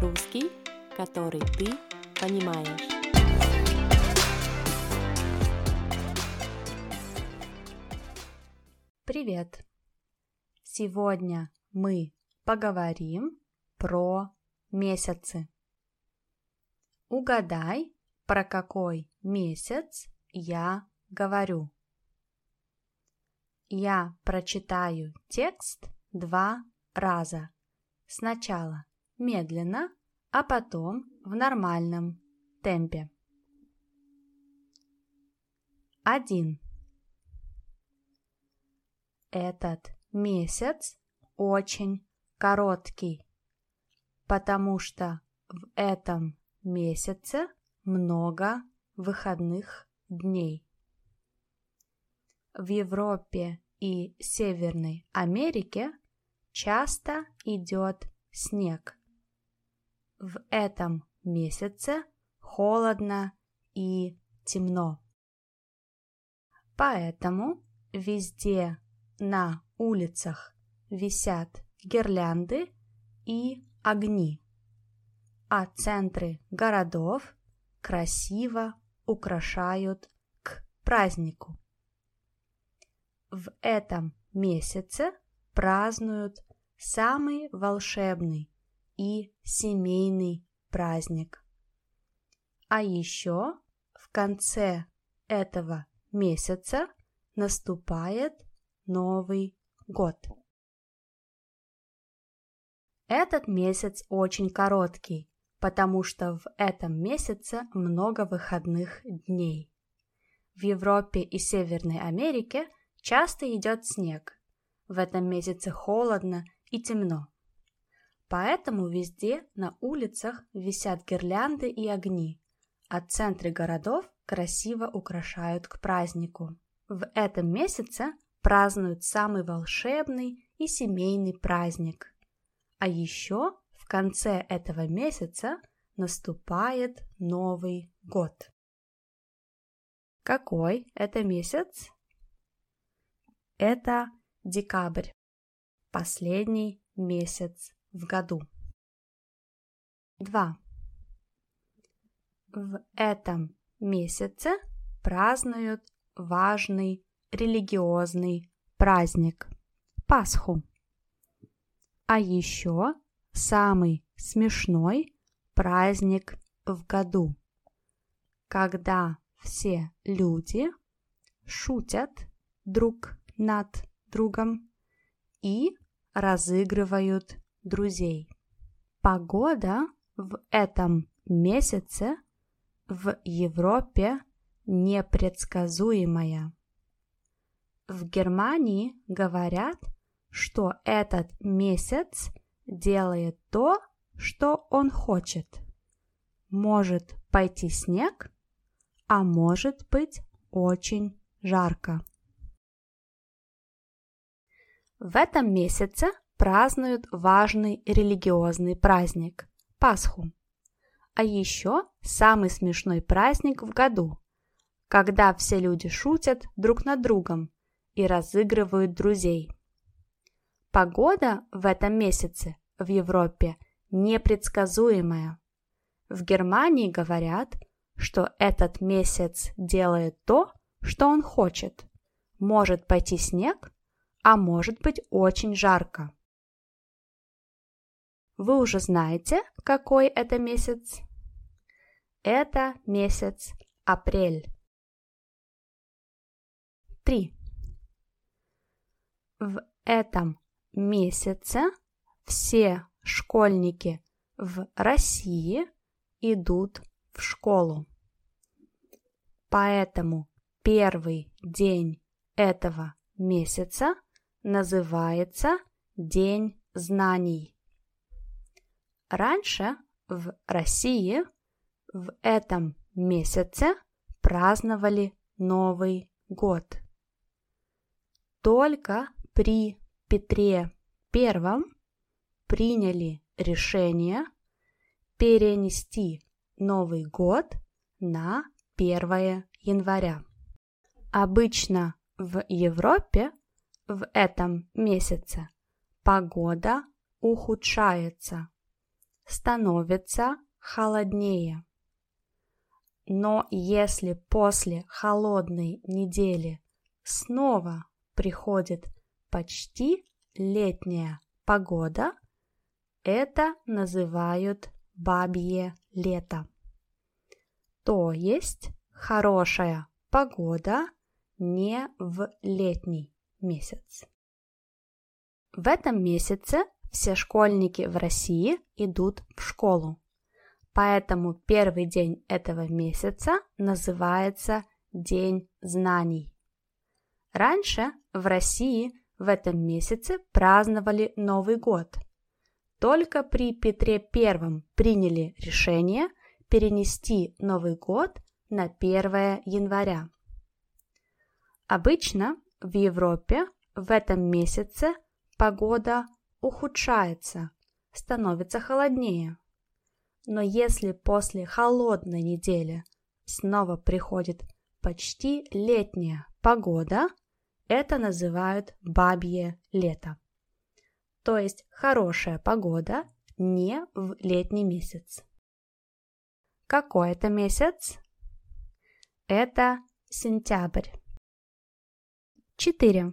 Русский, который ты понимаешь. Привет! Сегодня мы поговорим про месяцы. Угадай, про какой месяц я говорю. Я прочитаю текст два раза. Сначала медленно, а потом в нормальном темпе. Один. Этот месяц очень короткий, потому что в этом месяце много выходных дней. В Европе и Северной Америке часто идет снег. В этом месяце холодно и темно. Поэтому везде на улицах висят гирлянды и огни, а центры городов красиво украшают к празднику. В этом месяце празднуют самый волшебный и семейный праздник. А еще в конце этого месяца наступает Новый год. Этот месяц очень короткий, потому что в этом месяце много выходных дней. В Европе и Северной Америке часто идет снег. В этом месяце холодно и темно. Поэтому везде на улицах висят гирлянды и огни, а центры городов красиво украшают к празднику. В этом месяце празднуют самый волшебный и семейный праздник. А еще в конце этого месяца наступает Новый год. Какой это месяц? Это декабрь, последний месяц в году. 2. В этом месяце празднуют важный религиозный праздник – Пасху. А еще самый смешной праздник в году, когда все люди шутят друг над другом и разыгрывают друзей. Погода в этом месяце в Европе непредсказуемая. В Германии говорят, что этот месяц делает то, что он хочет. Может пойти снег, а может быть очень жарко. В этом месяце празднуют важный религиозный праздник – Пасху. А еще самый смешной праздник в году, когда все люди шутят друг над другом и разыгрывают друзей. Погода в этом месяце в Европе непредсказуемая. В Германии говорят, что этот месяц делает то, что он хочет. Может пойти снег, а может быть очень жарко. Вы уже знаете, какой это месяц? Это месяц апрель. 3. В этом месяце все школьники в России идут в школу. Поэтому первый день этого месяца называется День знаний. Раньше в России в этом месяце праздновали Новый год. Только при Петре I приняли решение перенести Новый год на 1 января. Обычно в Европе в этом месяце погода ухудшается становится холоднее. Но если после холодной недели снова приходит почти летняя погода, это называют бабье лето. То есть хорошая погода не в летний месяц. В этом месяце все школьники в России идут в школу. Поэтому первый день этого месяца называется День знаний. Раньше в России в этом месяце праздновали Новый год. Только при Петре I приняли решение перенести Новый год на 1 января. Обычно в Европе в этом месяце погода ухудшается, становится холоднее. Но если после холодной недели снова приходит почти летняя погода, это называют бабье лето. То есть хорошая погода не в летний месяц. Какой это месяц? Это сентябрь. 4.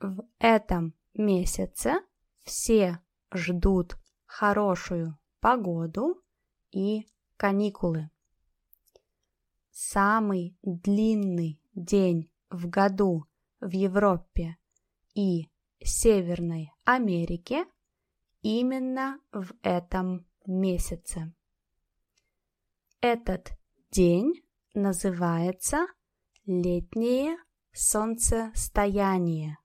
В этом месяце все ждут хорошую погоду и каникулы. Самый длинный день в году в Европе и Северной Америке именно в этом месяце. Этот день называется летнее солнцестояние,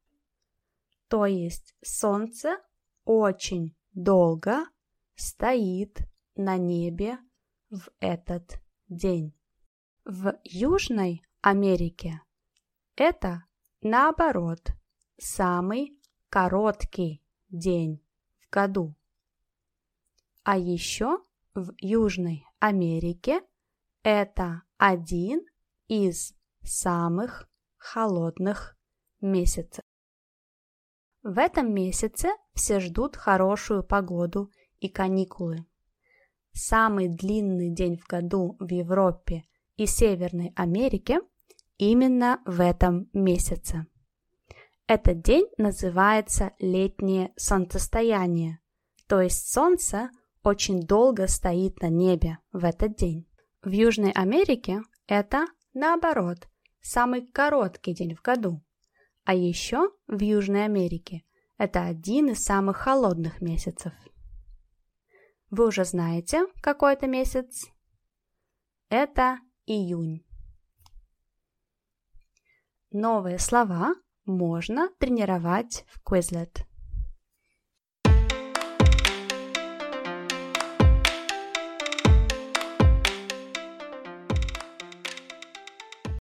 то есть солнце очень долго стоит на небе в этот день. В Южной Америке это, наоборот, самый короткий день в году. А еще в Южной Америке это один из самых холодных месяцев. В этом месяце все ждут хорошую погоду и каникулы. Самый длинный день в году в Европе и Северной Америке – именно в этом месяце. Этот день называется летнее солнцестояние, то есть солнце очень долго стоит на небе в этот день. В Южной Америке это, наоборот, самый короткий день в году. А еще в Южной Америке это один из самых холодных месяцев. Вы уже знаете, какой это месяц? Это июнь. Новые слова можно тренировать в Quizlet.